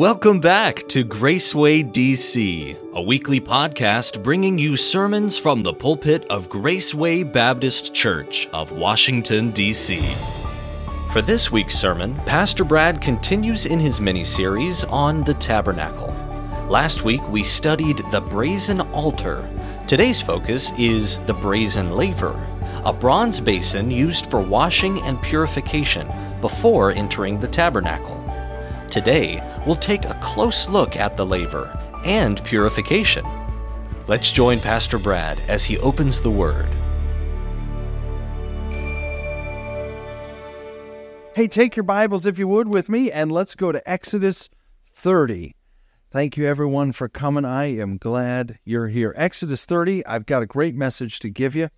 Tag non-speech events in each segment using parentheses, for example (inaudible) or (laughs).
Welcome back to Graceway DC, a weekly podcast bringing you sermons from the pulpit of Graceway Baptist Church of Washington, D.C. For this week's sermon, Pastor Brad continues in his mini series on the tabernacle. Last week we studied the brazen altar. Today's focus is the brazen laver, a bronze basin used for washing and purification before entering the tabernacle. Today, we'll take a close look at the laver and purification. Let's join Pastor Brad as he opens the Word. Hey, take your Bibles, if you would, with me, and let's go to Exodus 30. Thank you, everyone, for coming. I am glad you're here. Exodus 30, I've got a great message to give you.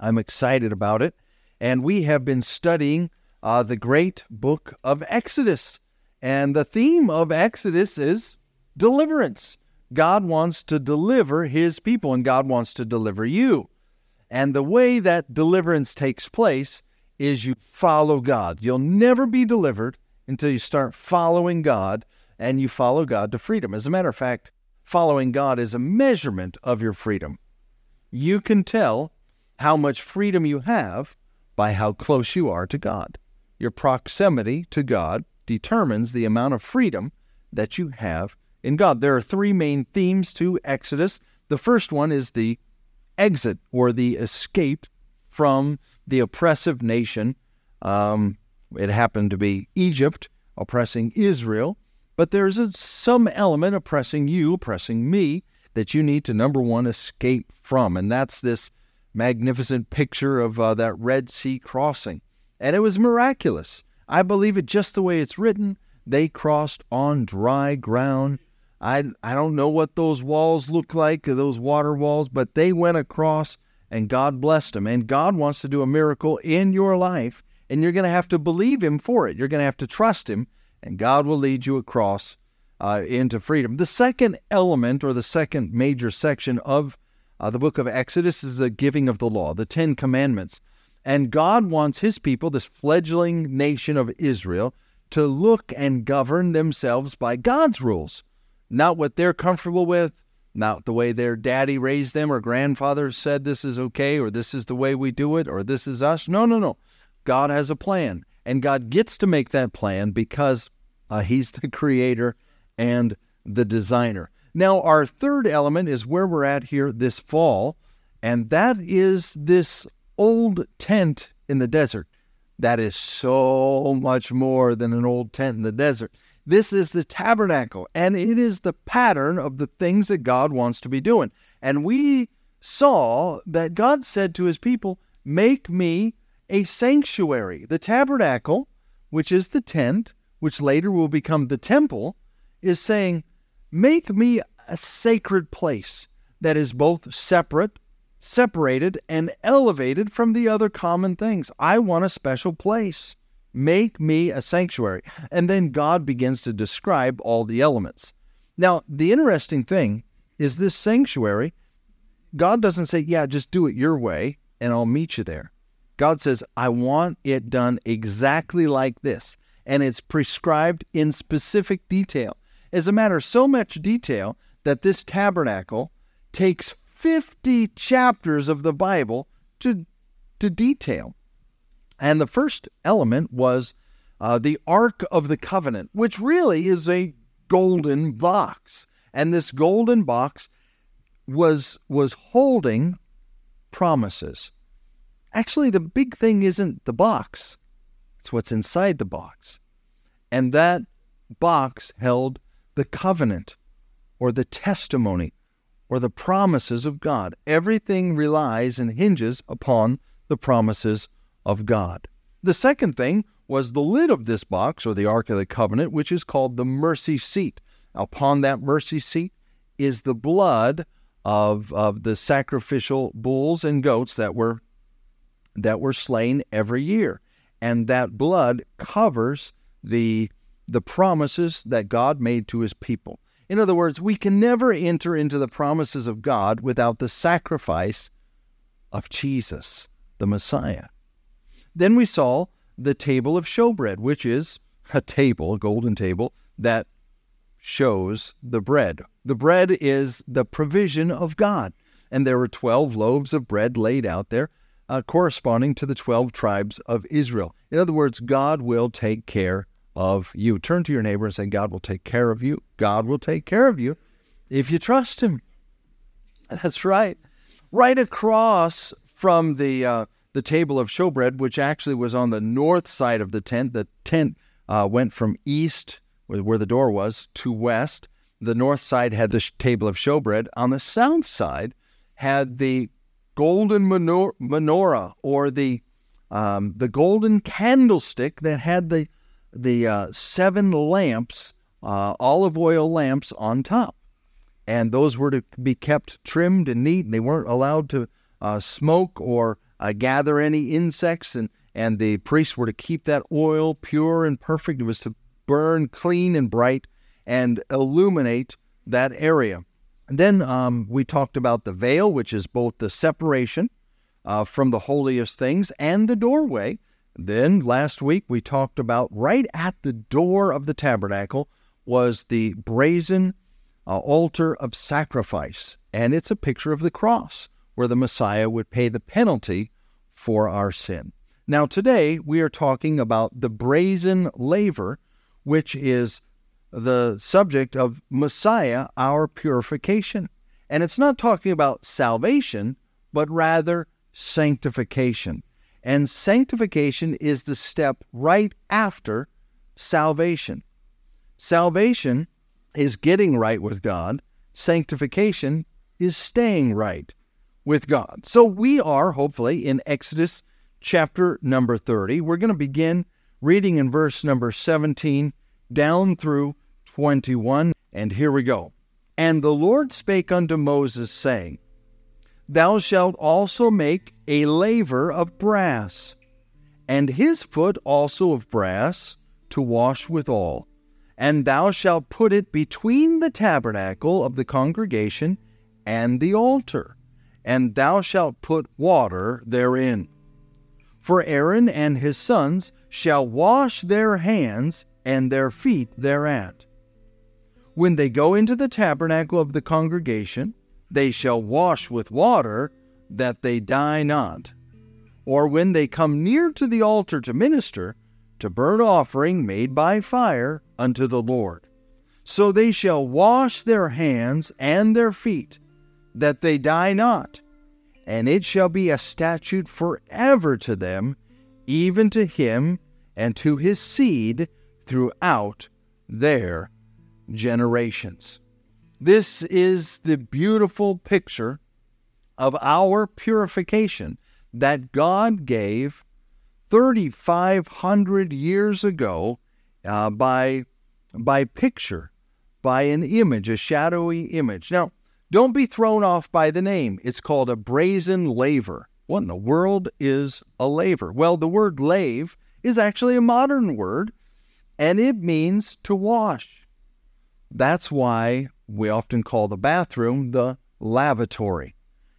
I'm excited about it. And we have been studying uh, the great book of Exodus. And the theme of Exodus is deliverance. God wants to deliver his people, and God wants to deliver you. And the way that deliverance takes place is you follow God. You'll never be delivered until you start following God and you follow God to freedom. As a matter of fact, following God is a measurement of your freedom. You can tell how much freedom you have by how close you are to God. Your proximity to God determines the amount of freedom that you have in God. There are three main themes to Exodus. The first one is the exit or the escape from the oppressive nation. Um, it happened to be Egypt oppressing Israel, but there's a, some element oppressing you, oppressing me, that you need to, number one, escape from. And that's this magnificent picture of uh, that Red Sea crossing. And it was miraculous. I believe it just the way it's written. They crossed on dry ground. I, I don't know what those walls look like, those water walls, but they went across and God blessed them. And God wants to do a miracle in your life, and you're going to have to believe Him for it. You're going to have to trust Him, and God will lead you across uh, into freedom. The second element, or the second major section of uh, the book of Exodus, is the giving of the law, the Ten Commandments. And God wants his people, this fledgling nation of Israel, to look and govern themselves by God's rules, not what they're comfortable with, not the way their daddy raised them or grandfather said this is okay or this is the way we do it or this is us. No, no, no. God has a plan, and God gets to make that plan because uh, He's the (laughs) creator and the designer. Now, our third element is where we're at here this fall, and that is this old tent in the desert. That is so much more than an old tent in the desert. This is the tabernacle, and it is the pattern of the things that God wants to be doing. And we saw that God said to his people, Make me a sanctuary. The tabernacle, which is the tent, which later will become the temple, is saying, Make me a sacred place that is both separate separated and elevated from the other common things. I want a special place. Make me a sanctuary. And then God begins to describe all the elements. Now, the interesting thing is this sanctuary, God doesn't say, yeah, just do it your way and I'll meet you there. God says, I want it done exactly like this. And it's prescribed in specific detail. As a matter of so much detail that this tabernacle takes 50 chapters of the Bible to, to detail. And the first element was uh, the Ark of the Covenant, which really is a golden box. And this golden box was, was holding promises. Actually, the big thing isn't the box, it's what's inside the box. And that box held the covenant or the testimony or the promises of God. Everything relies and hinges upon the promises of God. The second thing was the lid of this box, or the Ark of the Covenant, which is called the mercy seat. Upon that mercy seat is the blood of, of the sacrificial bulls and goats that were that were slain every year. And that blood covers the the promises that God made to his people. In other words, we can never enter into the promises of God without the sacrifice of Jesus, the Messiah. Then we saw the table of showbread, which is a table, a golden table, that shows the bread. The bread is the provision of God. And there were 12 loaves of bread laid out there, uh, corresponding to the 12 tribes of Israel. In other words, God will take care of you. Turn to your neighbor and say, God will take care of you. God will take care of you if you trust Him. (laughs) That's right. Right across from the uh, the table of showbread, which actually was on the north side of the tent. The tent uh, went from east, where the door was, to west. The north side had the table of showbread. On the south side had the golden menorah, or the um, the golden candlestick that had the the uh, seven lamps, uh, olive oil lamps on top, and those were to be kept trimmed and neat. And they weren't allowed to uh, smoke or uh, gather any insects, and and the priests were to keep that oil pure and perfect. It was to burn clean and bright and illuminate that area. And then um, we talked about the veil, which is both the separation uh, from the holiest things and the doorway. Then last week we talked about right at the door of the tabernacle was the brazen uh, altar of sacrifice, and it's a picture of the cross where the Messiah would pay the penalty for our sin. Now, today we are talking about the brazen laver, which is the subject of Messiah, our purification. And it's not talking about salvation, but rather sanctification. And sanctification is the step right after salvation. Salvation is getting right with God, sanctification is staying right with God. So we are, hopefully, in Exodus chapter number 30. We're going to begin reading in verse number 17 down through 21. And here we go. And the Lord spake unto Moses, saying, Thou shalt also make a laver of brass, and his foot also of brass, to wash withal. And thou shalt put it between the tabernacle of the congregation and the altar, and thou shalt put water therein. For Aaron and his sons shall wash their hands and their feet thereat. When they go into the tabernacle of the congregation, they shall wash with water, that they die not. Or when they come near to the altar to minister, to burn offering made by fire unto the Lord. So they shall wash their hands and their feet, that they die not. And it shall be a statute forever to them, even to him and to his seed throughout their generations. This is the beautiful picture of our purification that God gave 3,500 years ago uh, by, by picture, by an image, a shadowy image. Now, don't be thrown off by the name. It's called a brazen laver. What in the world is a laver? Well, the word lave is actually a modern word and it means to wash. That's why we often call the bathroom the lavatory.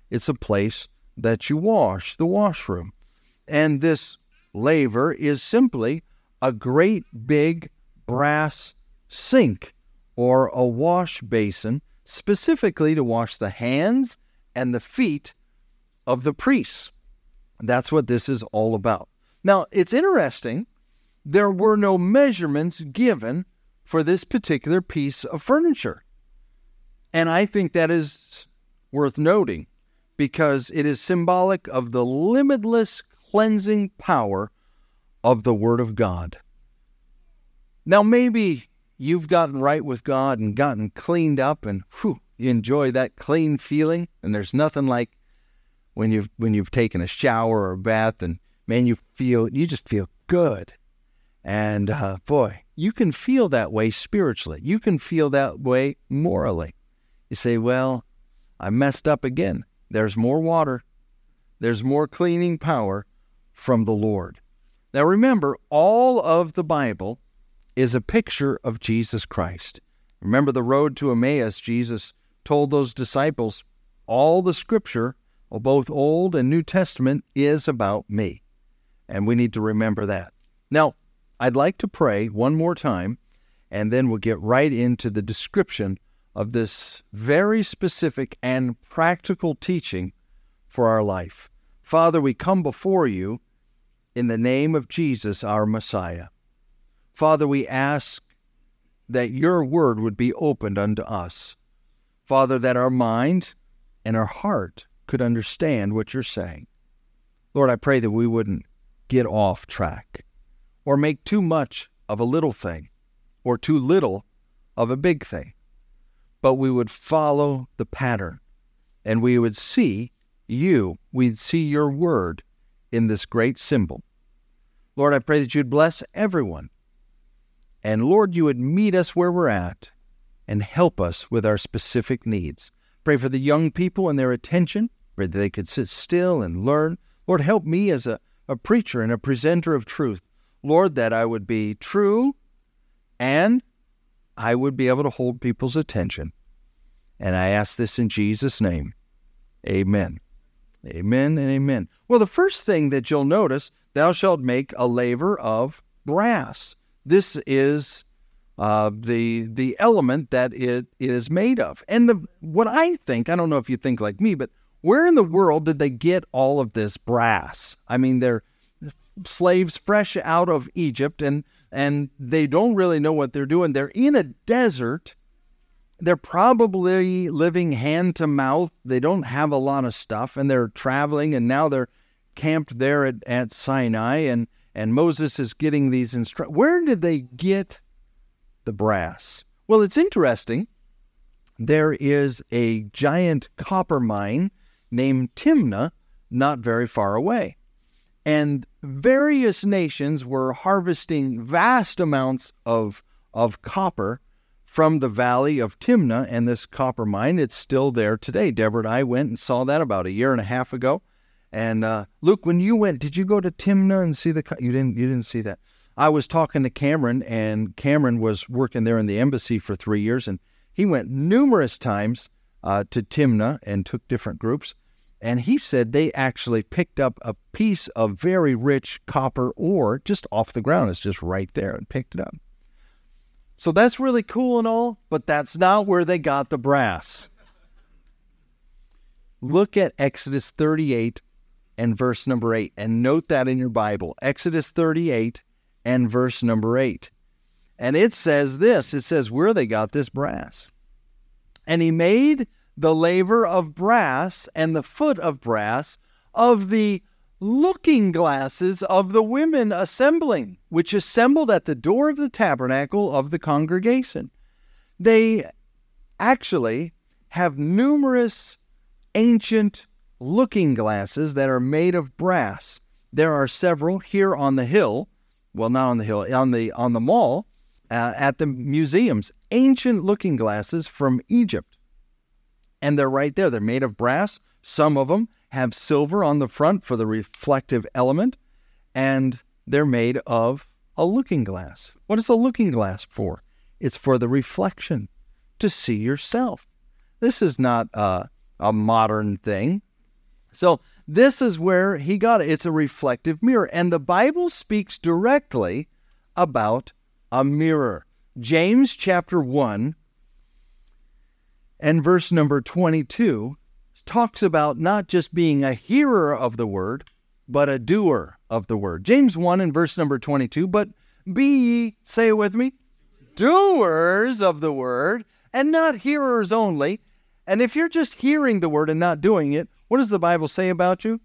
It's a place that you wash, the washroom. And this laver is simply a great big brass sink or a wash basin specifically to wash the hands and the feet of the priests. That's what this is all about. Now, it's interesting there were no measurements given for this particular piece of furniture. And I think that is worth noting because it is symbolic of the limitless cleansing power of the Word of God. Now, maybe you've gotten right with God and gotten cleaned up and whew, you enjoy that clean feeling. And there's nothing like when you've when you've taken a shower or a bath and man, you feel you just feel good. And uh, boy, you can feel that way spiritually. You can feel that way morally. You say, well, I messed up again. There's more water, there's more cleaning power from the Lord. Now remember, all of the Bible is a picture of Jesus Christ. Remember the road to Emmaus, Jesus told those disciples, all the scripture, oh, both Old and New Testament, is about me. And we need to remember that. Now, I'd like to pray one more time, and then we'll get right into the description of this very specific and practical teaching for our life. Father, we come before you in the name of Jesus, our Messiah. Father, we ask that your word would be opened unto us. Father, that our mind and our heart could understand what you're saying. Lord, I pray that we wouldn't get off track or make too much of a little thing or too little of a big thing, but we would follow the pattern and we would see you, we'd see your word in this great symbol. Lord, I pray that you'd bless everyone. And Lord, you would meet us where we're at and help us with our specific needs. Pray for the young people and their attention, pray that they could sit still and learn. Lord, help me as a, a preacher and a presenter of truth. Lord, that I would be true and I would be able to hold people's attention. And I ask this in Jesus' name. Amen. Amen and amen. Well, the first thing that you'll notice, thou shalt make a laver of brass. This is uh, the the element that it, it is made of. And the what I think, I don't know if you think like me, but where in the world did they get all of this brass? I mean, they're slaves fresh out of Egypt, and and they don't really know what they're doing. They're in a desert they're probably living hand to mouth. They don't have a lot of stuff and they're traveling and now they're camped there at, at Sinai and, and Moses is getting these instructions. Where did they get the brass? Well, it's interesting. There is a giant copper mine named Timnah not very far away. And various nations were harvesting vast amounts of, of copper from the valley of Timnah and this copper mine. It's still there today. Deborah and I went and saw that about a year and a half ago. And uh, Luke, when you went, did you go to Timnah and see the? You didn't. You didn't see that. I was talking to Cameron, and Cameron was working there in the embassy for three years, and he went numerous times uh, to Timnah and took different groups. And he said they actually picked up a piece of very rich copper ore just off the ground. It's just right there and picked it up. So that's really cool and all, but that's not where they got the brass. Look at Exodus 38 and verse number 8, and note that in your Bible. Exodus 38 and verse number 8. And it says this it says, where they got this brass. And he made the laver of brass and the foot of brass of the looking glasses of the women assembling, which assembled at the door of the tabernacle of the congregation. They actually have numerous ancient looking glasses that are made of brass. There are several here on the hill, well, not on the hill, on the on the mall, uh, at the museums. Ancient looking glasses from Egypt, and they're right there. They're made of brass. Some of them have silver on the front for the reflective element, and they're made of a looking glass. What is a looking glass for? It's for the reflection, to see yourself. This is not a, a modern thing. So, this is where he got it. It's a reflective mirror. And the Bible speaks directly about a mirror. James chapter 1 and verse number 22 talks about not just being a hearer of the word, but a doer of the word. James 1 and verse number 22, but be ye, say it with me, doers of the word, and not hearers only. And if you're just hearing the word and not doing it, what does the Bible say about you?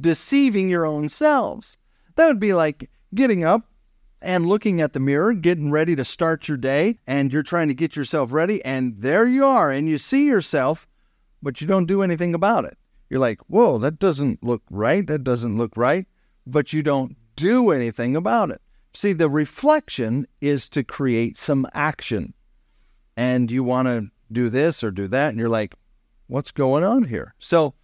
Deceiving your own selves. That would be like getting up and looking at the mirror, getting ready to start your day, and you're trying to get yourself ready, and there you are, and you see yourself, but you don't do anything about it. You're like, whoa, that doesn't look right. That doesn't look right. But you don't do anything about it. See, the reflection is to create some action. And you want to do this or do that. And you're like, what's going on here? So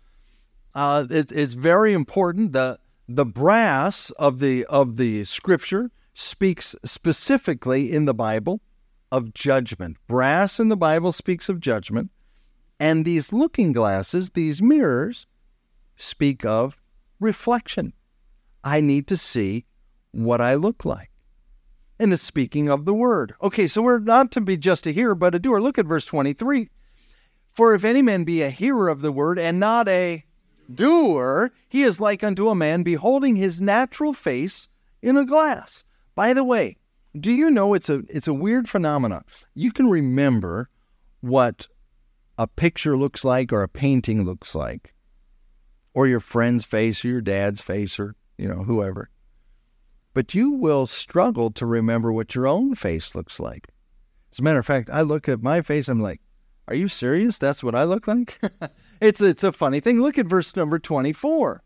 uh, it, it's very important. The, the brass of the, of the scripture speaks specifically in the Bible of judgment. Brass in the Bible speaks of judgment. And these looking glasses, these mirrors, speak of reflection. I need to see what I look like. and the speaking of the word. Okay, so we're not to be just a hearer, but a doer. Look at verse 23. For if any man be a hearer of the word and not a doer, he is like unto a man beholding his natural face in a glass. By the way, do you know it's a it's a weird phenomenon. You can remember what a picture looks like or a painting looks like, or your friend's face or your dad's face or you know whoever. But you will struggle to remember what your own face looks like. As a matter of fact, I look at my face, I'm like, are you serious? That's what I look like? (laughs) it's, it's a funny thing. Look at verse number 24.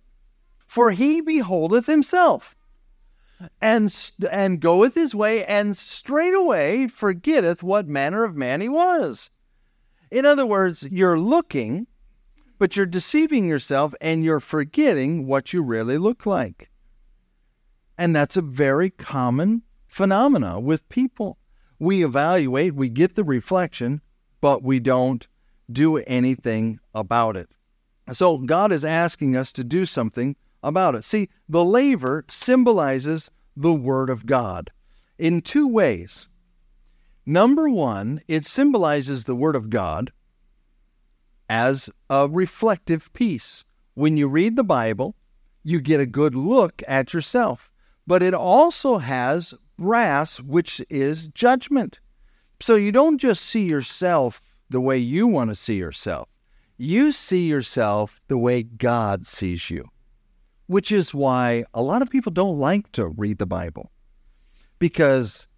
For he beholdeth himself, and, and goeth his way, and straightway forgetteth what manner of man he was. In other words, you're looking, but you're deceiving yourself, and you're forgetting what you really look like. And that's a very common phenomena with people. We evaluate, we get the reflection, but we don't do anything about it. So God is asking us to do something about it. See, the laver symbolizes the Word of God in two ways. Number one, it symbolizes the Word of God as a reflective piece. When you read the Bible, you get a good look at yourself, but it also has brass, which is judgment. So you don't just see yourself the way you want to see yourself. You see yourself the way God sees you, which is why a lot of people don't like to read the Bible because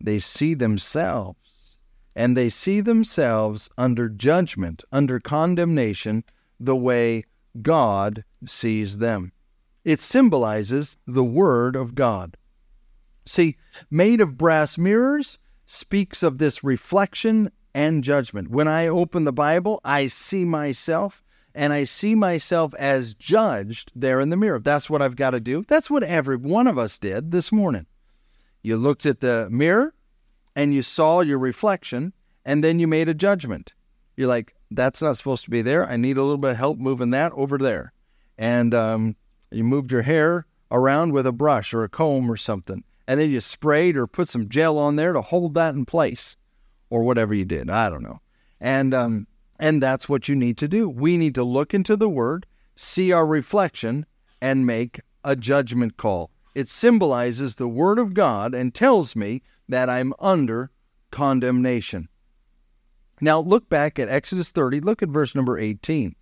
they see themselves and they see themselves under judgment, under condemnation, the way God sees them. It symbolizes the Word of God. See, made of brass mirrors, speaks of this reflection and judgment. When I open the Bible, I see myself and I see myself as judged there in the mirror. That's what I've got to do. That's what every one of us did this morning. You looked at the mirror and you saw your reflection and then you made a judgment. You're like, that's not supposed to be there. I need a little bit of help moving that over there. And um, you moved your hair around with a brush or a comb or something and then you sprayed or put some gel on there to hold that in place or whatever you did. I don't know. And um, and that's what you need to do. We need to look into the word, see our reflection, and make a judgment call. It symbolizes the word of God and tells me that I'm under condemnation. Now look back at Exodus 30, look at verse number 18.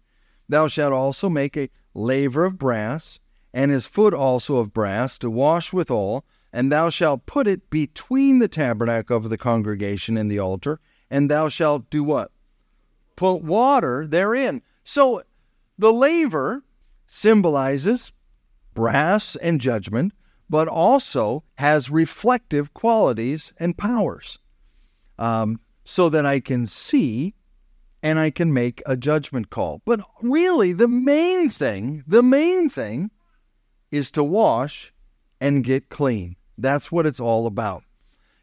Thou shalt also make a laver of brass, and his foot also of brass, to wash withal, and thou shalt put it between the tabernacle of the congregation and the altar, and thou shalt do what? Put water therein. So the laver symbolizes brass and judgment, but also has reflective qualities and powers, um, so that I can see and I can make a judgment call. But really, the main thing, the main thing is to wash and get clean. That's what it's all about.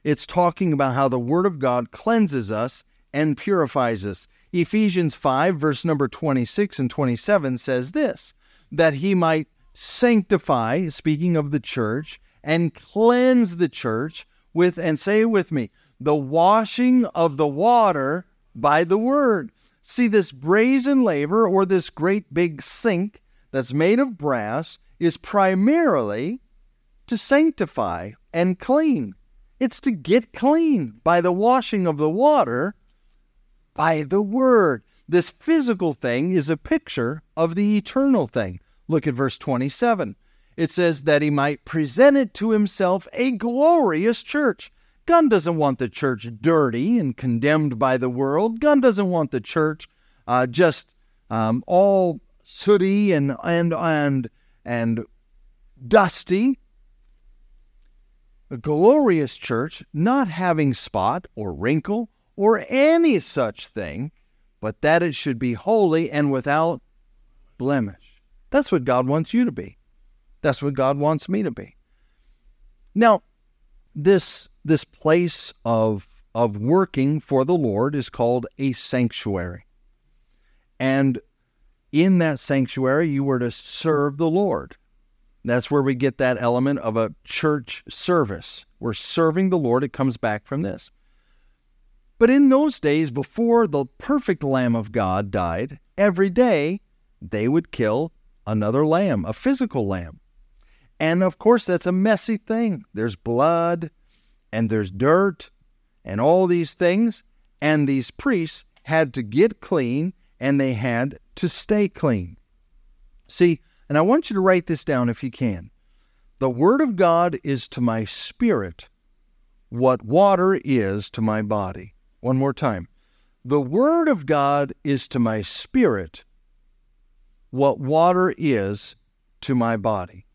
It's talking about how the Word of God cleanses us and purifies us. Ephesians 5, verse number 26 and 27 says this that he might sanctify, speaking of the church, and cleanse the church with, and say with me, the washing of the water by the Word. See, this brazen laver or this great big sink that's made of brass is primarily to sanctify and clean. It's to get clean by the washing of the water by the Word. This physical thing is a picture of the eternal thing. Look at verse 27. It says that he might present it to himself a glorious church. God doesn't want the church dirty and condemned by the world. God doesn't want the church uh, just um, all sooty and and and and dusty a glorious church, not having spot or wrinkle or any such thing, but that it should be holy and without blemish. That's what God wants you to be. That's what God wants me to be. Now, this this place of of working for the Lord is called a sanctuary. And in that sanctuary you were to serve the Lord. That's where we get that element of a church service. We're serving the Lord. It comes back from this. But in those days, before the perfect Lamb of God died, every day they would kill another lamb, a physical lamb. And of course, that's a messy thing. There's blood and there's dirt and all these things. And these priests had to get clean and they had to stay clean. See, and I want you to write this down if you can. The Word of God is to my spirit what water is to my body. One more time. The Word of God is to my spirit what water is to my body.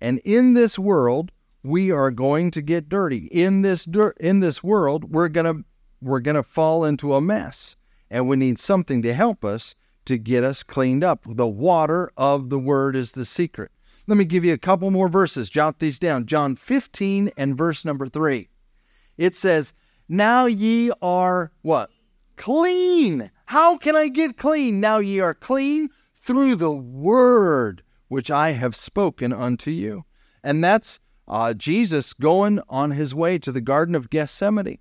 And in this world, we are going to get dirty. In this dirt, in this world, we're gonna we're gonna fall into a mess, and we need something to help us to get us cleaned up. The water of the Word is the secret. Let me give you a couple more verses. Jot these down. John 15 and verse number three. It says, "Now ye are what clean. How can I get clean? Now ye are clean through the Word." which I have spoken unto you. And that's uh, Jesus going on his way to the Garden of Gethsemane.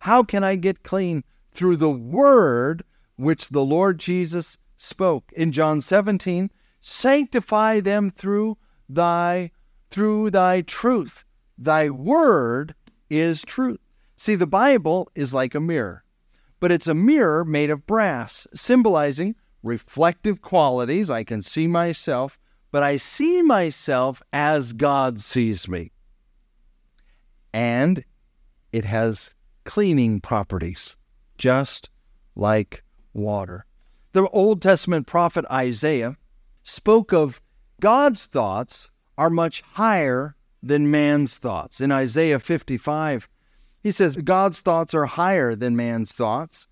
How can I get clean? Through the word which the Lord Jesus spoke. In John 17, sanctify them through thy through thy truth. Thy word is truth. See, the Bible is like a mirror, but it's a mirror made of brass, symbolizing reflective qualities. I can see myself but I see myself as God sees me. And it has cleaning properties, just like water. The Old Testament prophet Isaiah spoke of God's thoughts are much higher than man's thoughts. In Isaiah 55, he says, God's thoughts are higher than man's thoughts,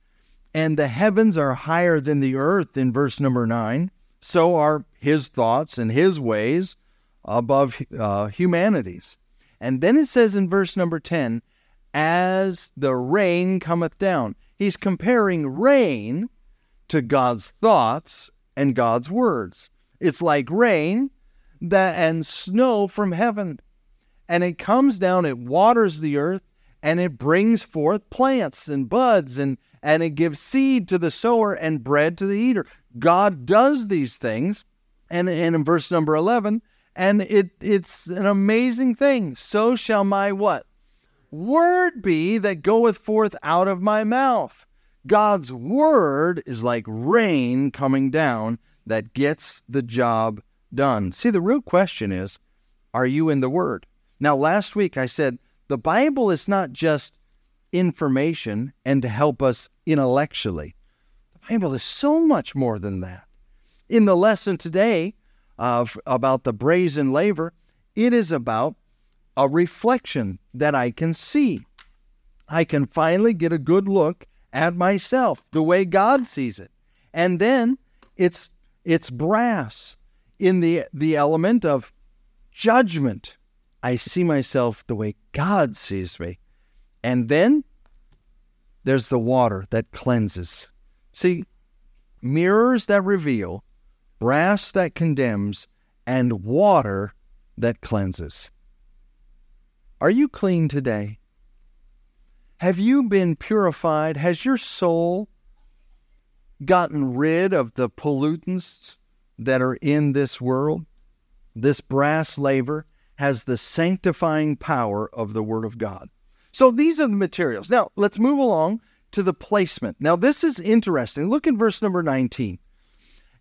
and the heavens are higher than the earth, in verse number 9 so are his thoughts and his ways above uh, humanity's. And then it says in verse number 10, as the rain cometh down. He's comparing rain to God's thoughts and God's words. It's like rain that and snow from heaven. And it comes down, it waters the earth, and it brings forth plants and buds and and it gives seed to the sower and bread to the eater. God does these things. And, and in verse number 11, and it, it's an amazing thing. So shall my what? Word be that goeth forth out of my mouth. God's word is like rain coming down that gets the job done. See, the real question is are you in the word? Now, last week I said the Bible is not just information and to help us intellectually. The Bible is so much more than that. In the lesson today of, about the brazen laver, it is about a reflection that I can see. I can finally get a good look at myself the way God sees it. And then it's it's brass in the the element of judgment. I see myself the way God sees me. And then there's the water that cleanses. See, mirrors that reveal, brass that condemns, and water that cleanses. Are you clean today? Have you been purified? Has your soul gotten rid of the pollutants that are in this world? This brass laver has the sanctifying power of the Word of God. So these are the materials. Now, let's move along to the placement. Now, this is interesting. Look in verse number 19.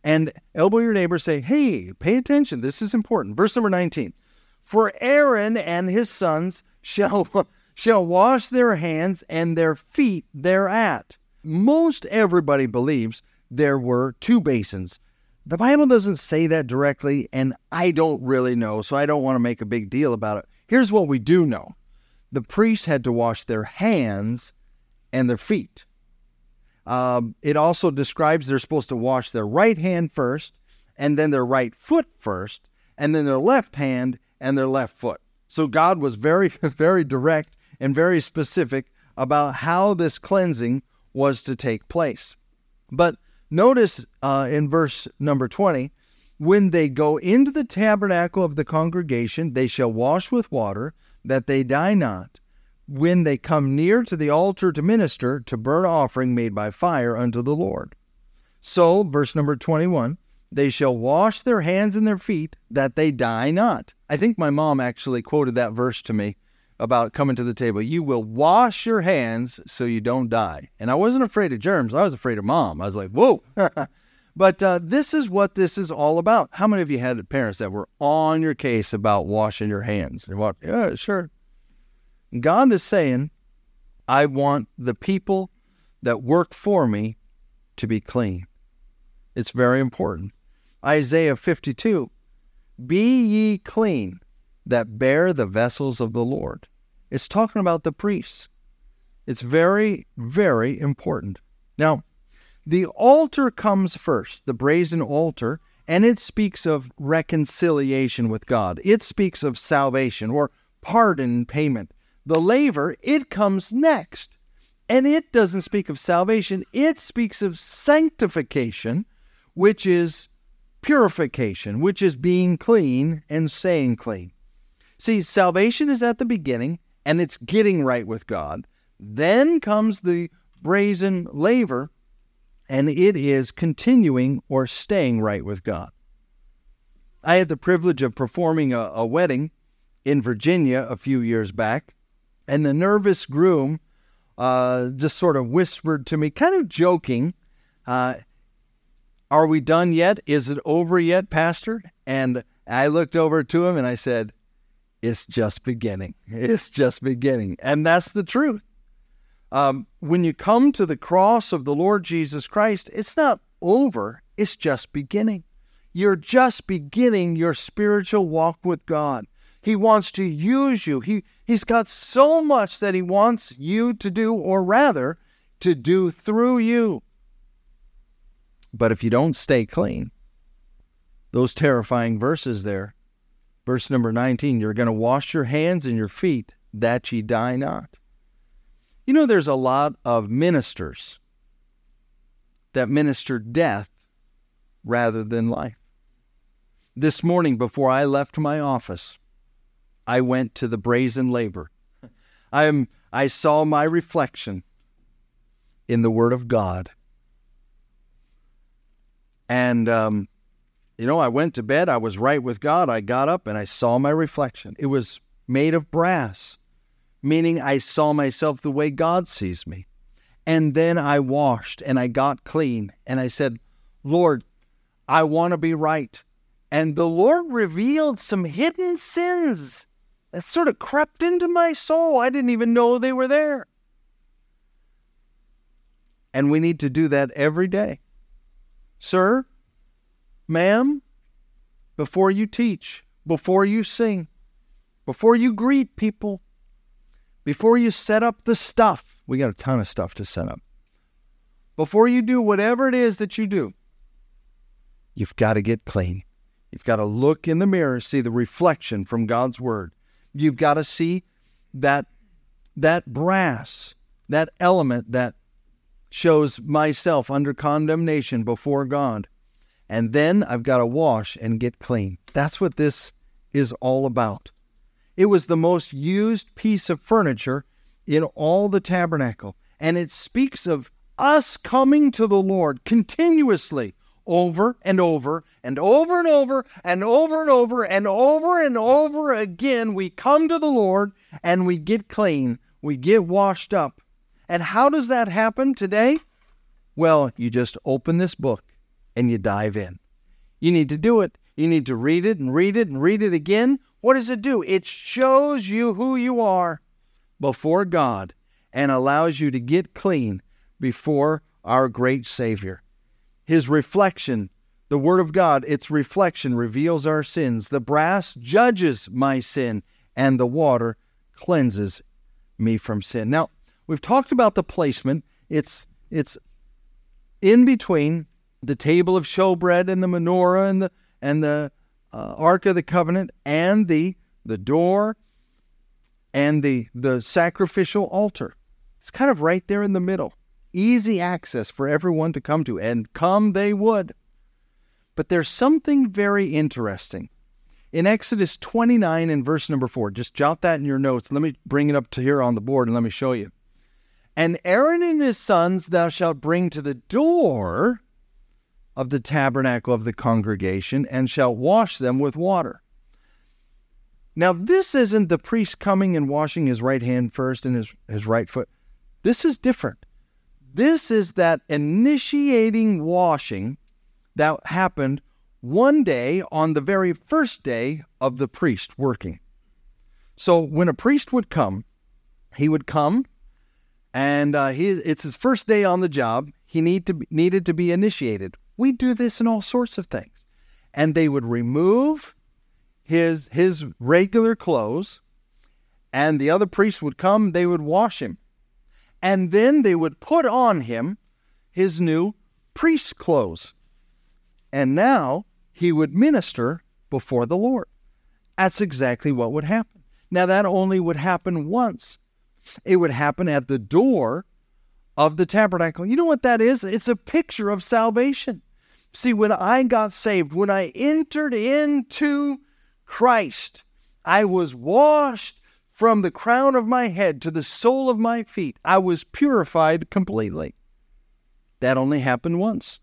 And elbow your neighbor, say, hey, pay attention. This is important. Verse number 19. For Aaron and his sons shall, (laughs) shall wash their hands and their feet thereat. Most everybody believes there were two basins. The Bible doesn't say that directly, and I don't really know, so I don't want to make a big deal about it. Here's what we do know the priests had to wash their hands and their feet. Um, it also describes they're supposed to wash their right hand first, and then their right foot first, and then their left hand and their left foot. So God was very, (laughs) very direct and very specific about how this cleansing was to take place. But notice uh, in verse number 20 When they go into the tabernacle of the congregation, they shall wash with water, that they die not. When they come near to the altar to minister, to burn offering made by fire unto the Lord. So, verse number 21 they shall wash their hands and their feet, that they die not. I think my mom actually quoted that verse to me about coming to the table. You will wash your hands so you don't die. And I wasn't afraid of germs, I was afraid of mom. I was like, whoa. (laughs) but uh, this is what this is all about. How many of you had parents that were on your case about washing your hands? What? Yeah, sure. God is saying, I want the people that work for me to be clean. It's very important. Isaiah 52 Be ye clean that bear the vessels of the Lord. It's talking about the priests. It's very, very important. Now, the altar comes first, the brazen altar, and it speaks of reconciliation with God. It speaks of salvation or pardon payment. The laver, it comes next. And it doesn't speak of salvation, it speaks of sanctification, which is purification, which is being clean and staying clean. See, salvation is at the beginning and it's getting right with God. Then comes the brazen laver and it is continuing or staying right with God. I had the privilege of performing a, a wedding in Virginia a few years back, and the nervous groom uh, just sort of whispered to me, kind of joking, uh, are we done yet? Is it over yet, Pastor? And I looked over to him and I said, It's just beginning. It's just beginning. And that's the truth. Um, when you come to the cross of the Lord Jesus Christ, it's not over, it's just beginning. You're just beginning your spiritual walk with God. He wants to use you. He, he's got so much that he wants you to do, or rather, to do through you. But if you don't stay clean, those terrifying verses there, verse number 19, you're going to wash your hands and your feet that ye die not. You know, there's a lot of ministers that minister death rather than life. This morning, before I left my office, I went to the brazen laver. I, am, I saw my reflection in the Word of God. And, um, you know, I went to bed. I was right with God. I got up and I saw my reflection. It was made of brass, meaning I saw myself the way God sees me. And then I washed and I got clean and I said, Lord, I want to be right. And the Lord revealed some hidden sins that sort of crept into my soul. I didn't even know they were there. And we need to do that every day. Sir, ma'am, before you teach, before you sing, before you greet people, before you set up the stuff, we got a ton of stuff to set up. Before you do whatever it is that you do, you've got to get clean. You've got to look in the mirror, see the reflection from God's word. You've got to see that that brass, that element that shows myself under condemnation before God. And then I've got to wash and get clean. That's what this is all about. It was the most used piece of furniture in all the tabernacle. And it speaks of us coming to the Lord continuously over and over and over and over and over and over and over and over again. We come to the Lord and we get clean. We get washed up. And how does that happen today? Well, you just open this book and you dive in. You need to do it. You need to read it and read it and read it again. What does it do? It shows you who you are before God and allows you to get clean before our great Savior. His reflection, the Word of God, its reflection reveals our sins. The brass judges my sin, and the water cleanses me from sin. Now, We've talked about the placement. It's it's in between the table of showbread and the menorah and the and the uh, ark of the covenant and the the door and the the sacrificial altar. It's kind of right there in the middle. Easy access for everyone to come to and come they would. But there's something very interesting. In Exodus 29 and verse number 4, just jot that in your notes. Let me bring it up to here on the board and let me show you. And Aaron and his sons thou shalt bring to the door of the tabernacle of the congregation and shall wash them with water. Now, this isn't the priest coming and washing his right hand first and his, his right foot. This is different. This is that initiating washing that happened one day on the very first day of the priest working. So when a priest would come, he would come and uh, he, it's his first day on the job. He need to, needed to be initiated. We do this in all sorts of things. And they would remove his, his regular clothes, and the other priests would come, they would wash him. And then they would put on him his new priest's clothes. And now he would minister before the Lord. That's exactly what would happen. Now, that only would happen once. It would happen at the door of the tabernacle. You know what that is? It's a picture of salvation. See, when I got saved, when I entered into Christ, I was washed from the crown of my head to the sole of my feet. I was purified completely. That only happened once.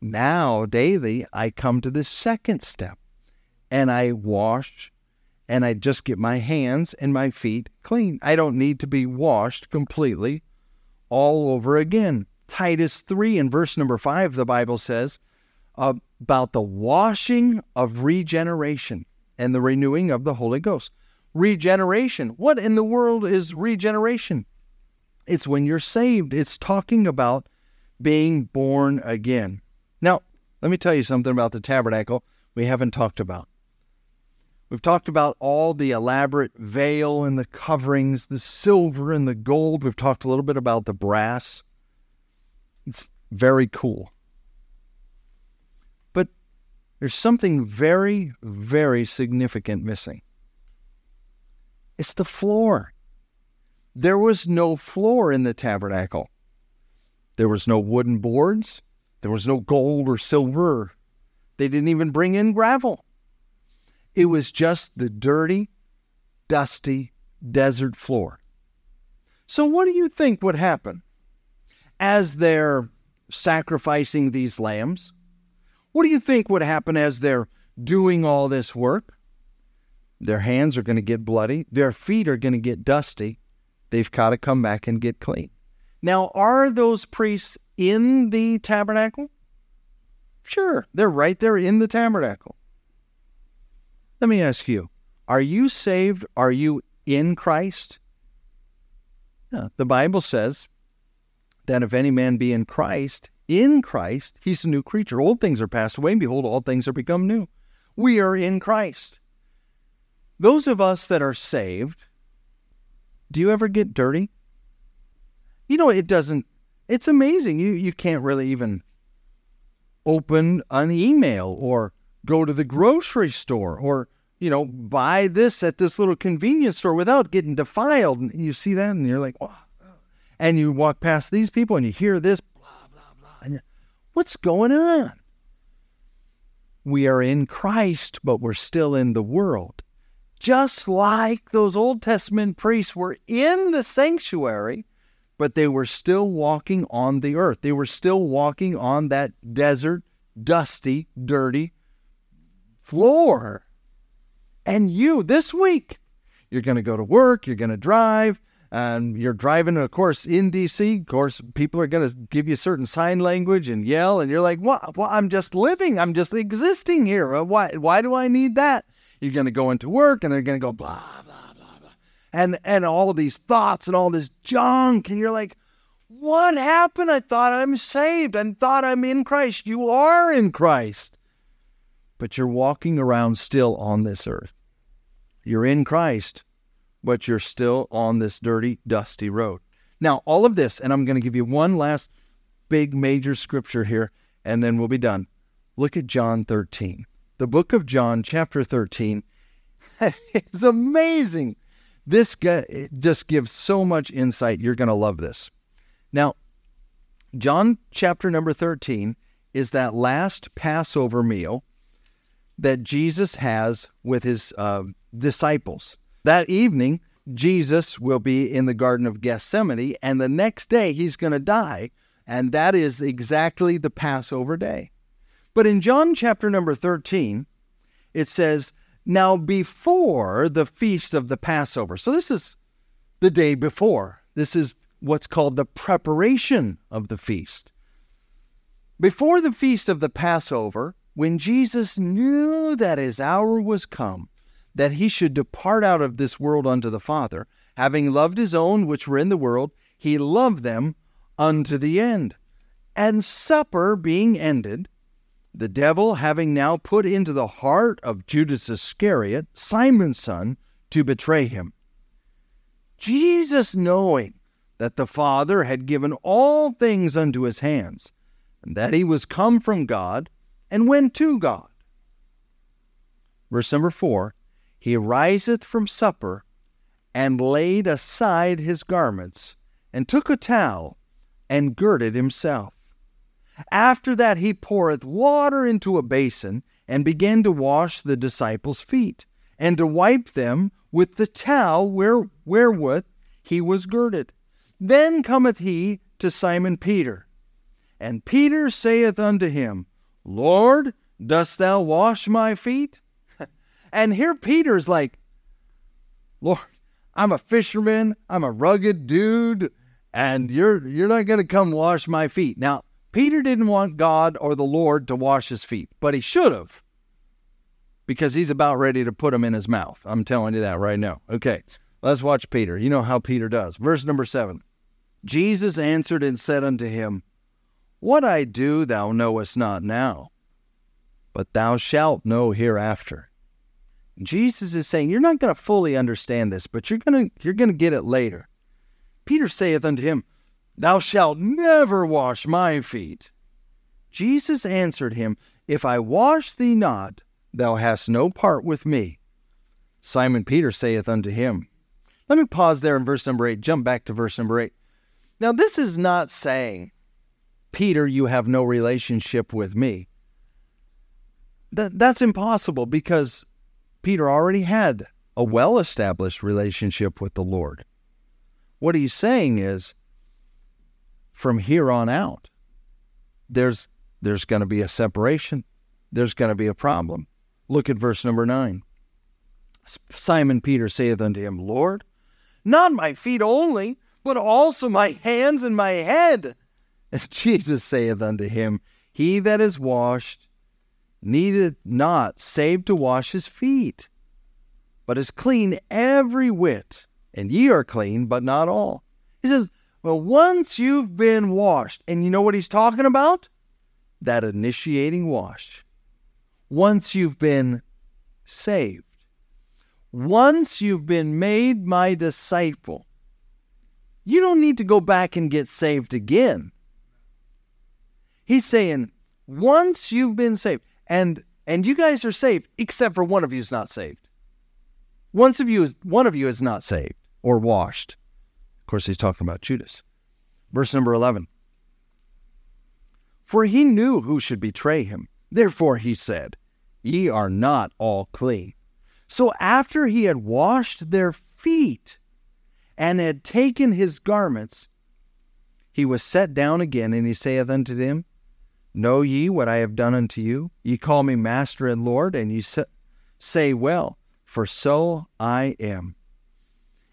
Now, daily, I come to the second step and I wash and I just get my hands and my feet clean. I don't need to be washed completely all over again. Titus 3 and verse number 5, the Bible says uh, about the washing of regeneration and the renewing of the Holy Ghost. Regeneration. What in the world is regeneration? It's when you're saved. It's talking about being born again. Now, let me tell you something about the tabernacle we haven't talked about. We've talked about all the elaborate veil and the coverings, the silver and the gold. We've talked a little bit about the brass. It's very cool. But there's something very, very significant missing. It's the floor. There was no floor in the tabernacle. There was no wooden boards. There was no gold or silver. They didn't even bring in gravel. It was just the dirty, dusty desert floor. So, what do you think would happen as they're sacrificing these lambs? What do you think would happen as they're doing all this work? Their hands are going to get bloody, their feet are going to get dusty. They've got to come back and get clean. Now, are those priests in the tabernacle? Sure, they're right there in the tabernacle. Let me ask you are you saved? Are you in Christ? Yeah, the Bible says that if any man be in Christ, in Christ, he's a new creature. Old things are passed away, and behold, all things are become new. We are in Christ. Those of us that are saved, do you ever get dirty? You know, it doesn't it's amazing. You you can't really even open an email or go to the grocery store or you know buy this at this little convenience store without getting defiled. And you see that, and you're like, wow. And you walk past these people, and you hear this, blah blah blah. And what's going on? We are in Christ, but we're still in the world. Just like those Old Testament priests were in the sanctuary, but they were still walking on the earth. They were still walking on that desert, dusty, dirty floor. And you, this week, you're going to go to work, you're going to drive, and you're driving, of course, in DC. Of course, people are going to give you certain sign language and yell, and you're like, "What? Well, I'm just living. I'm just existing here. Uh, why? Why do I need that?" You're going to go into work, and they're going to go blah blah blah and and all of these thoughts and all this junk and you're like what happened i thought i'm saved i thought i'm in christ you are in christ but you're walking around still on this earth you're in christ but you're still on this dirty dusty road now all of this and i'm going to give you one last big major scripture here and then we'll be done look at john 13 the book of john chapter 13 (laughs) is amazing this guy just gives so much insight. You're going to love this. Now, John chapter number 13 is that last Passover meal that Jesus has with his uh, disciples. That evening, Jesus will be in the Garden of Gethsemane, and the next day he's going to die, and that is exactly the Passover day. But in John chapter number 13, it says, Now before the feast of the Passover. So this is the day before. This is what's called the preparation of the feast. Before the feast of the Passover, when Jesus knew that his hour was come, that he should depart out of this world unto the Father, having loved his own which were in the world, he loved them unto the end. And supper being ended, the devil having now put into the heart of Judas Iscariot, Simon's son, to betray him. Jesus, knowing that the Father had given all things unto his hands, and that he was come from God and went to God. Verse number four He riseth from supper and laid aside his garments, and took a towel and girded himself. After that, he poureth water into a basin and began to wash the disciples' feet, and to wipe them with the towel where, wherewith he was girded. Then cometh he to Simon Peter. And Peter saith unto him, Lord, dost thou wash my feet? And here Peter's like, Lord, I'm a fisherman, I'm a rugged dude, and you're you're not gonna come wash my feet. Now, Peter didn't want God or the Lord to wash his feet, but he should have. Because he's about ready to put them in his mouth. I'm telling you that right now. Okay, let's watch Peter. You know how Peter does. Verse number seven. Jesus answered and said unto him, What I do thou knowest not now, but thou shalt know hereafter. Jesus is saying, You're not going to fully understand this, but you're going to you're going to get it later. Peter saith unto him, Thou shalt never wash my feet. Jesus answered him, If I wash thee not, thou hast no part with me. Simon Peter saith unto him, Let me pause there in verse number 8, jump back to verse number 8. Now, this is not saying, Peter, you have no relationship with me. That, that's impossible because Peter already had a well established relationship with the Lord. What he's saying is, from here on out, there's, there's going to be a separation, there's going to be a problem. Look at verse number 9. Simon Peter saith unto him, Lord, not my feet only, but also my hands and my head. And (laughs) Jesus saith unto him, He that is washed needeth not save to wash his feet, but is clean every whit. And ye are clean, but not all. He says, Well, once you've been washed, and you know what he's talking about? That initiating wash. Once you've been saved, once you've been made my disciple, you don't need to go back and get saved again. He's saying, once you've been saved, and and you guys are saved, except for one of you is not saved. Once of you is one of you is not saved or washed. Of course, he's talking about Judas. Verse number eleven. For he knew who should betray him. Therefore he said, Ye are not all clean. So after he had washed their feet and had taken his garments, he was set down again, and he saith unto them, Know ye what I have done unto you? Ye call me Master and Lord, and ye say well, for so I am.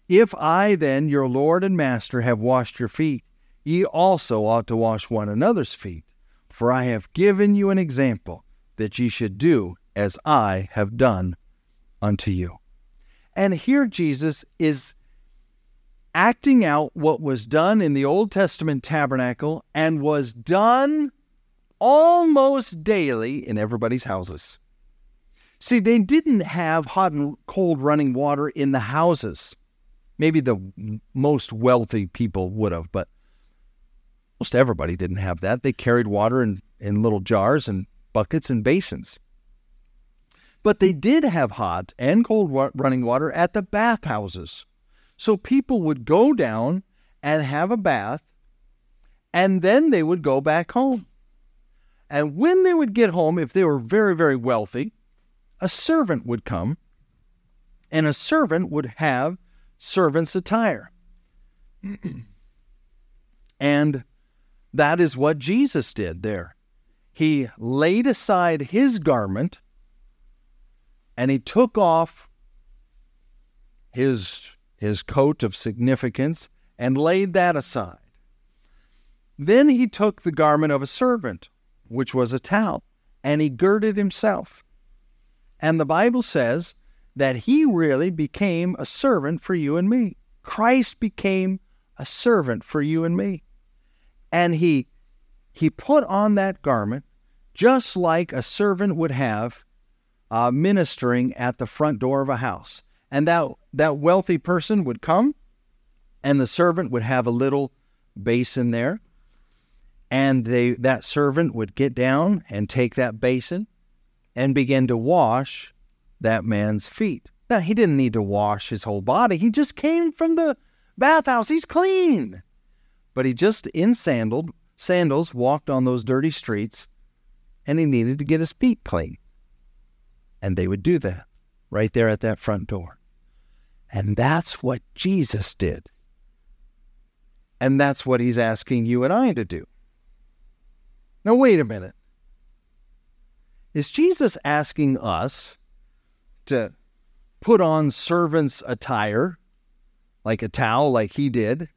If I then, your Lord and Master, have washed your feet, ye also ought to wash one another's feet. For I have given you an example, that ye should do as I have done unto you. And here Jesus is acting out what was done in the Old Testament tabernacle and was done almost daily in everybody's houses. See, they didn't have hot and cold running water in the houses. Maybe the most wealthy people would have, but most everybody didn't have that. They carried water in, in little jars and buckets and basins. But they did have hot and cold running water at the bathhouses. So people would go down and have a bath, and then they would go back home. And when they would get home, if they were very, very wealthy, a servant would come, and a servant would have servant's attire. (clears throat) and that is what Jesus did there. He laid aside his garment and he took off his, his coat of significance and laid that aside. Then he took the garment of a servant, which was a towel, and he girded himself. And the Bible says that he really became a servant for you and me. Christ became a servant for you and me. And he he put on that garment just like a servant would have uh, ministering at the front door of a house. And that, that wealthy person would come, and the servant would have a little basin there. And they, that servant would get down and take that basin and begin to wash that man's feet. Now, he didn't need to wash his whole body. He just came from the bathhouse. He's clean. But he just in sandaled, sandals walked on those dirty streets and he needed to get his feet clean. And they would do that right there at that front door. And that's what Jesus did. And that's what he's asking you and I to do. Now, wait a minute. Is Jesus asking us to put on servant's attire, like a towel, like he did,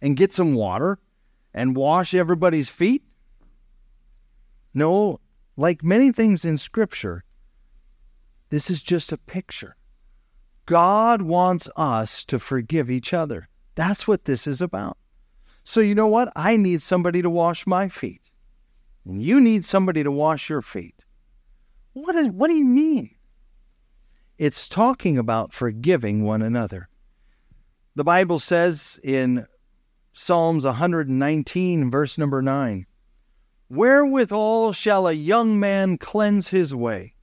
and get some water and wash everybody's feet? No, like many things in Scripture, this is just a picture. God wants us to forgive each other. That's what this is about. So, you know what? I need somebody to wash my feet. And you need somebody to wash your feet. What, is, what do you mean? It's talking about forgiving one another. The Bible says in Psalms 119, verse number 9, Wherewithal shall a young man cleanse his way?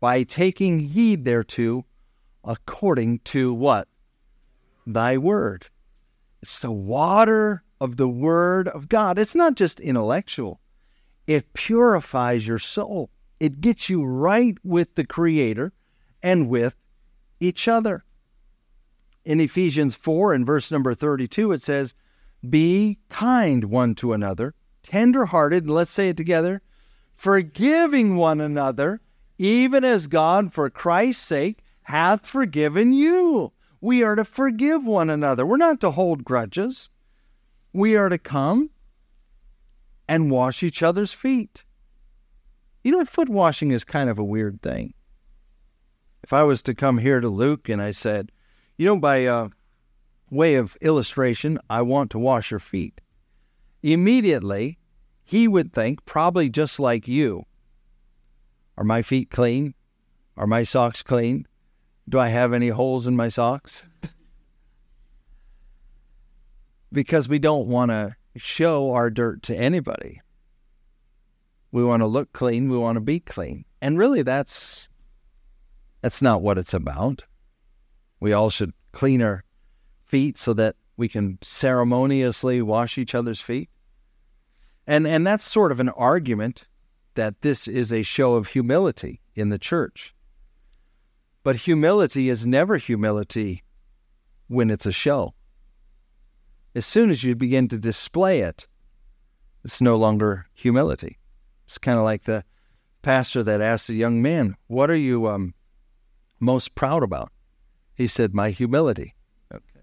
By taking heed thereto, according to what? Thy word. It's the water of the word of God. It's not just intellectual, it purifies your soul. It gets you right with the Creator and with each other. In Ephesians 4 and verse number 32, it says, Be kind one to another tenderhearted, and let's say it together, forgiving one another, even as God, for Christ's sake, hath forgiven you. We are to forgive one another. We're not to hold grudges. We are to come and wash each other's feet. You know, foot washing is kind of a weird thing. If I was to come here to Luke and I said, you know, by uh, way of illustration, I want to wash your feet immediately he would think, probably just like you, are my feet clean? Are my socks clean? Do I have any holes in my socks? (laughs) because we don't want to show our dirt to anybody. We want to look clean, we want to be clean. And really that's that's not what it's about. We all should clean our feet so that we can ceremoniously wash each other's feet. And, and that's sort of an argument that this is a show of humility in the church. But humility is never humility when it's a show. As soon as you begin to display it, it's no longer humility. It's kind of like the pastor that asked a young man, What are you um, most proud about? He said, My humility. Okay.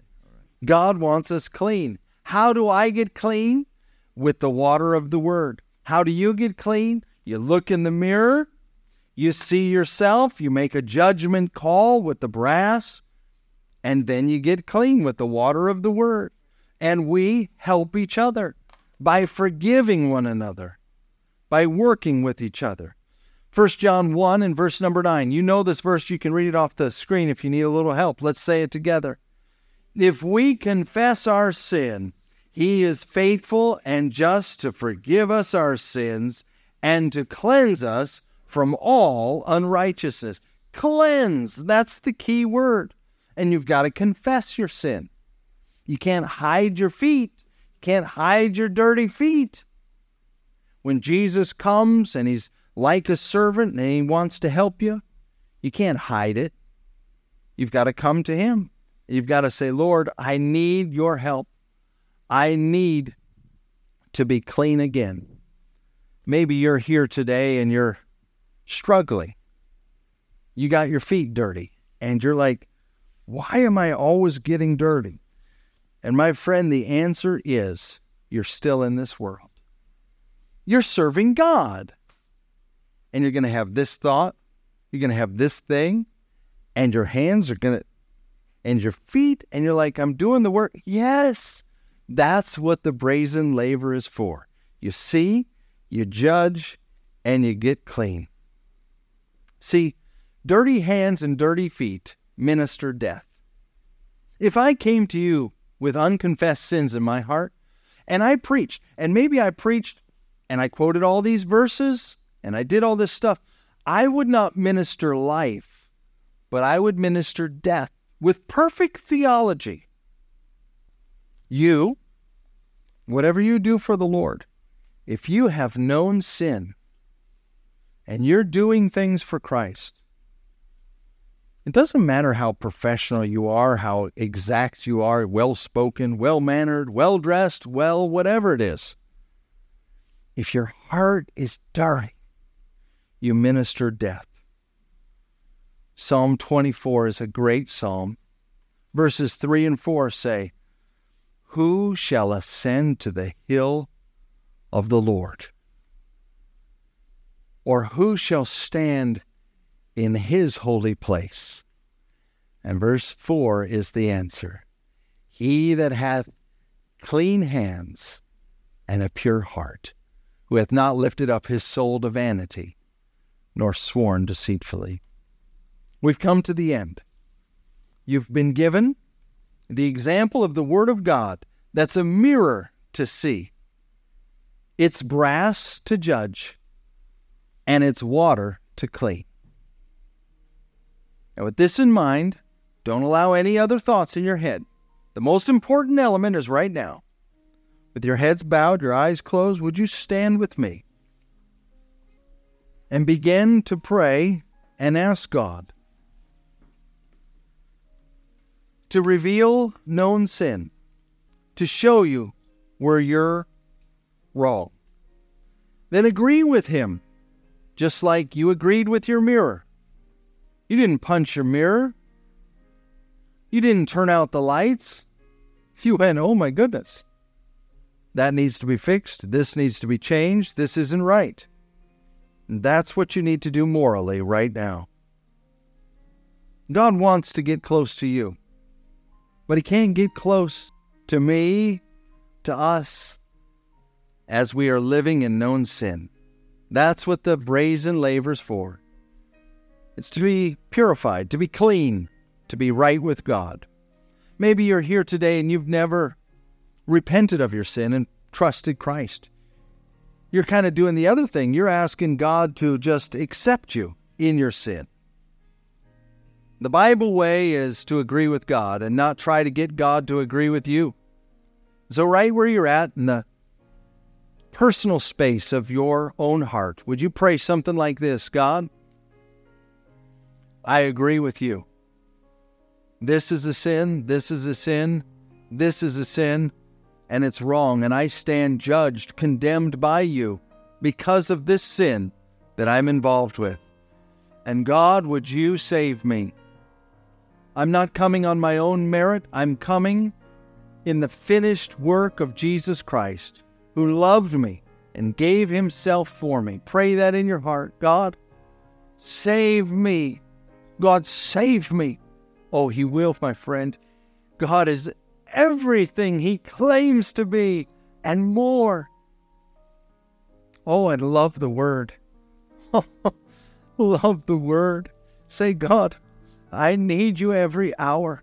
God wants us clean. How do I get clean? with the water of the word. How do you get clean? You look in the mirror, you see yourself, you make a judgment call with the brass, and then you get clean with the water of the word. And we help each other by forgiving one another, by working with each other. 1 John 1 and verse number 9. You know this verse, you can read it off the screen if you need a little help. Let's say it together. If we confess our sin, he is faithful and just to forgive us our sins and to cleanse us from all unrighteousness. Cleanse, that's the key word. And you've got to confess your sin. You can't hide your feet, you can't hide your dirty feet. When Jesus comes and he's like a servant and he wants to help you, you can't hide it. You've got to come to him. You've got to say, Lord, I need your help. I need to be clean again. Maybe you're here today and you're struggling. You got your feet dirty and you're like, why am I always getting dirty? And my friend, the answer is you're still in this world. You're serving God. And you're going to have this thought, you're going to have this thing, and your hands are going to, and your feet, and you're like, I'm doing the work. Yes, that's what the brazen laver is for. You see, you judge, and you get clean. See, dirty hands and dirty feet minister death. If I came to you with unconfessed sins in my heart, and I preached, and maybe I preached and I quoted all these verses and I did all this stuff, I would not minister life, but I would minister death with perfect theology. You, whatever you do for the Lord, if you have known sin and you're doing things for Christ, it doesn't matter how professional you are, how exact you are, well spoken, well mannered, well dressed, well, whatever it is. If your heart is dirty, you minister death. Psalm 24 is a great psalm. Verses 3 and 4 say, Who shall ascend to the hill of the Lord? Or who shall stand in his holy place. And verse 4 is the answer He that hath clean hands and a pure heart, who hath not lifted up his soul to vanity, nor sworn deceitfully. We've come to the end. You've been given the example of the Word of God that's a mirror to see. It's brass to judge, and it's water to clean. And with this in mind, don't allow any other thoughts in your head. The most important element is right now. With your heads bowed, your eyes closed, would you stand with me and begin to pray and ask God to reveal known sin, to show you where you're wrong? Then agree with Him, just like you agreed with your mirror you didn't punch your mirror. You didn't turn out the lights. You went, oh my goodness. That needs to be fixed. This needs to be changed. This isn't right. And that's what you need to do morally right now. God wants to get close to you, but He can't get close to me, to us, as we are living in known sin. That's what the brazen laver's for. It's to be purified, to be clean, to be right with God. Maybe you're here today and you've never repented of your sin and trusted Christ. You're kind of doing the other thing. You're asking God to just accept you in your sin. The Bible way is to agree with God and not try to get God to agree with you. So, right where you're at in the personal space of your own heart, would you pray something like this God? I agree with you. This is a sin, this is a sin, this is a sin, and it's wrong, and I stand judged, condemned by you because of this sin that I'm involved with. And God, would you save me? I'm not coming on my own merit, I'm coming in the finished work of Jesus Christ, who loved me and gave himself for me. Pray that in your heart. God, save me God, save me. Oh, He will, my friend. God is everything He claims to be and more. Oh, I love the Word. (laughs) love the Word. Say, God, I need you every hour.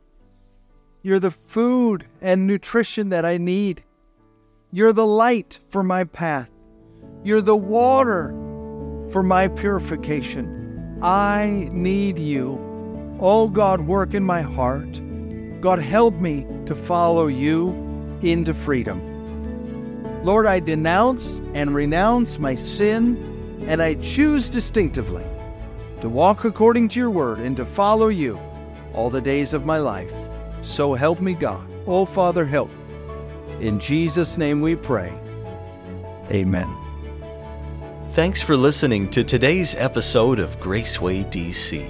You're the food and nutrition that I need. You're the light for my path. You're the water for my purification. I need you. Oh God, work in my heart. God, help me to follow you into freedom. Lord, I denounce and renounce my sin, and I choose distinctively to walk according to your word and to follow you all the days of my life. So help me, God. Oh, Father, help. Me. In Jesus' name we pray. Amen. Thanks for listening to today's episode of Graceway DC.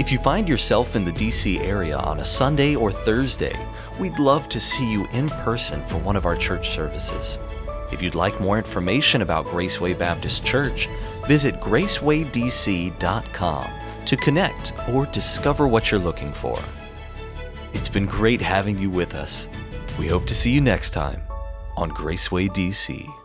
If you find yourself in the DC area on a Sunday or Thursday, we'd love to see you in person for one of our church services. If you'd like more information about Graceway Baptist Church, visit gracewaydc.com to connect or discover what you're looking for. It's been great having you with us. We hope to see you next time on Graceway DC.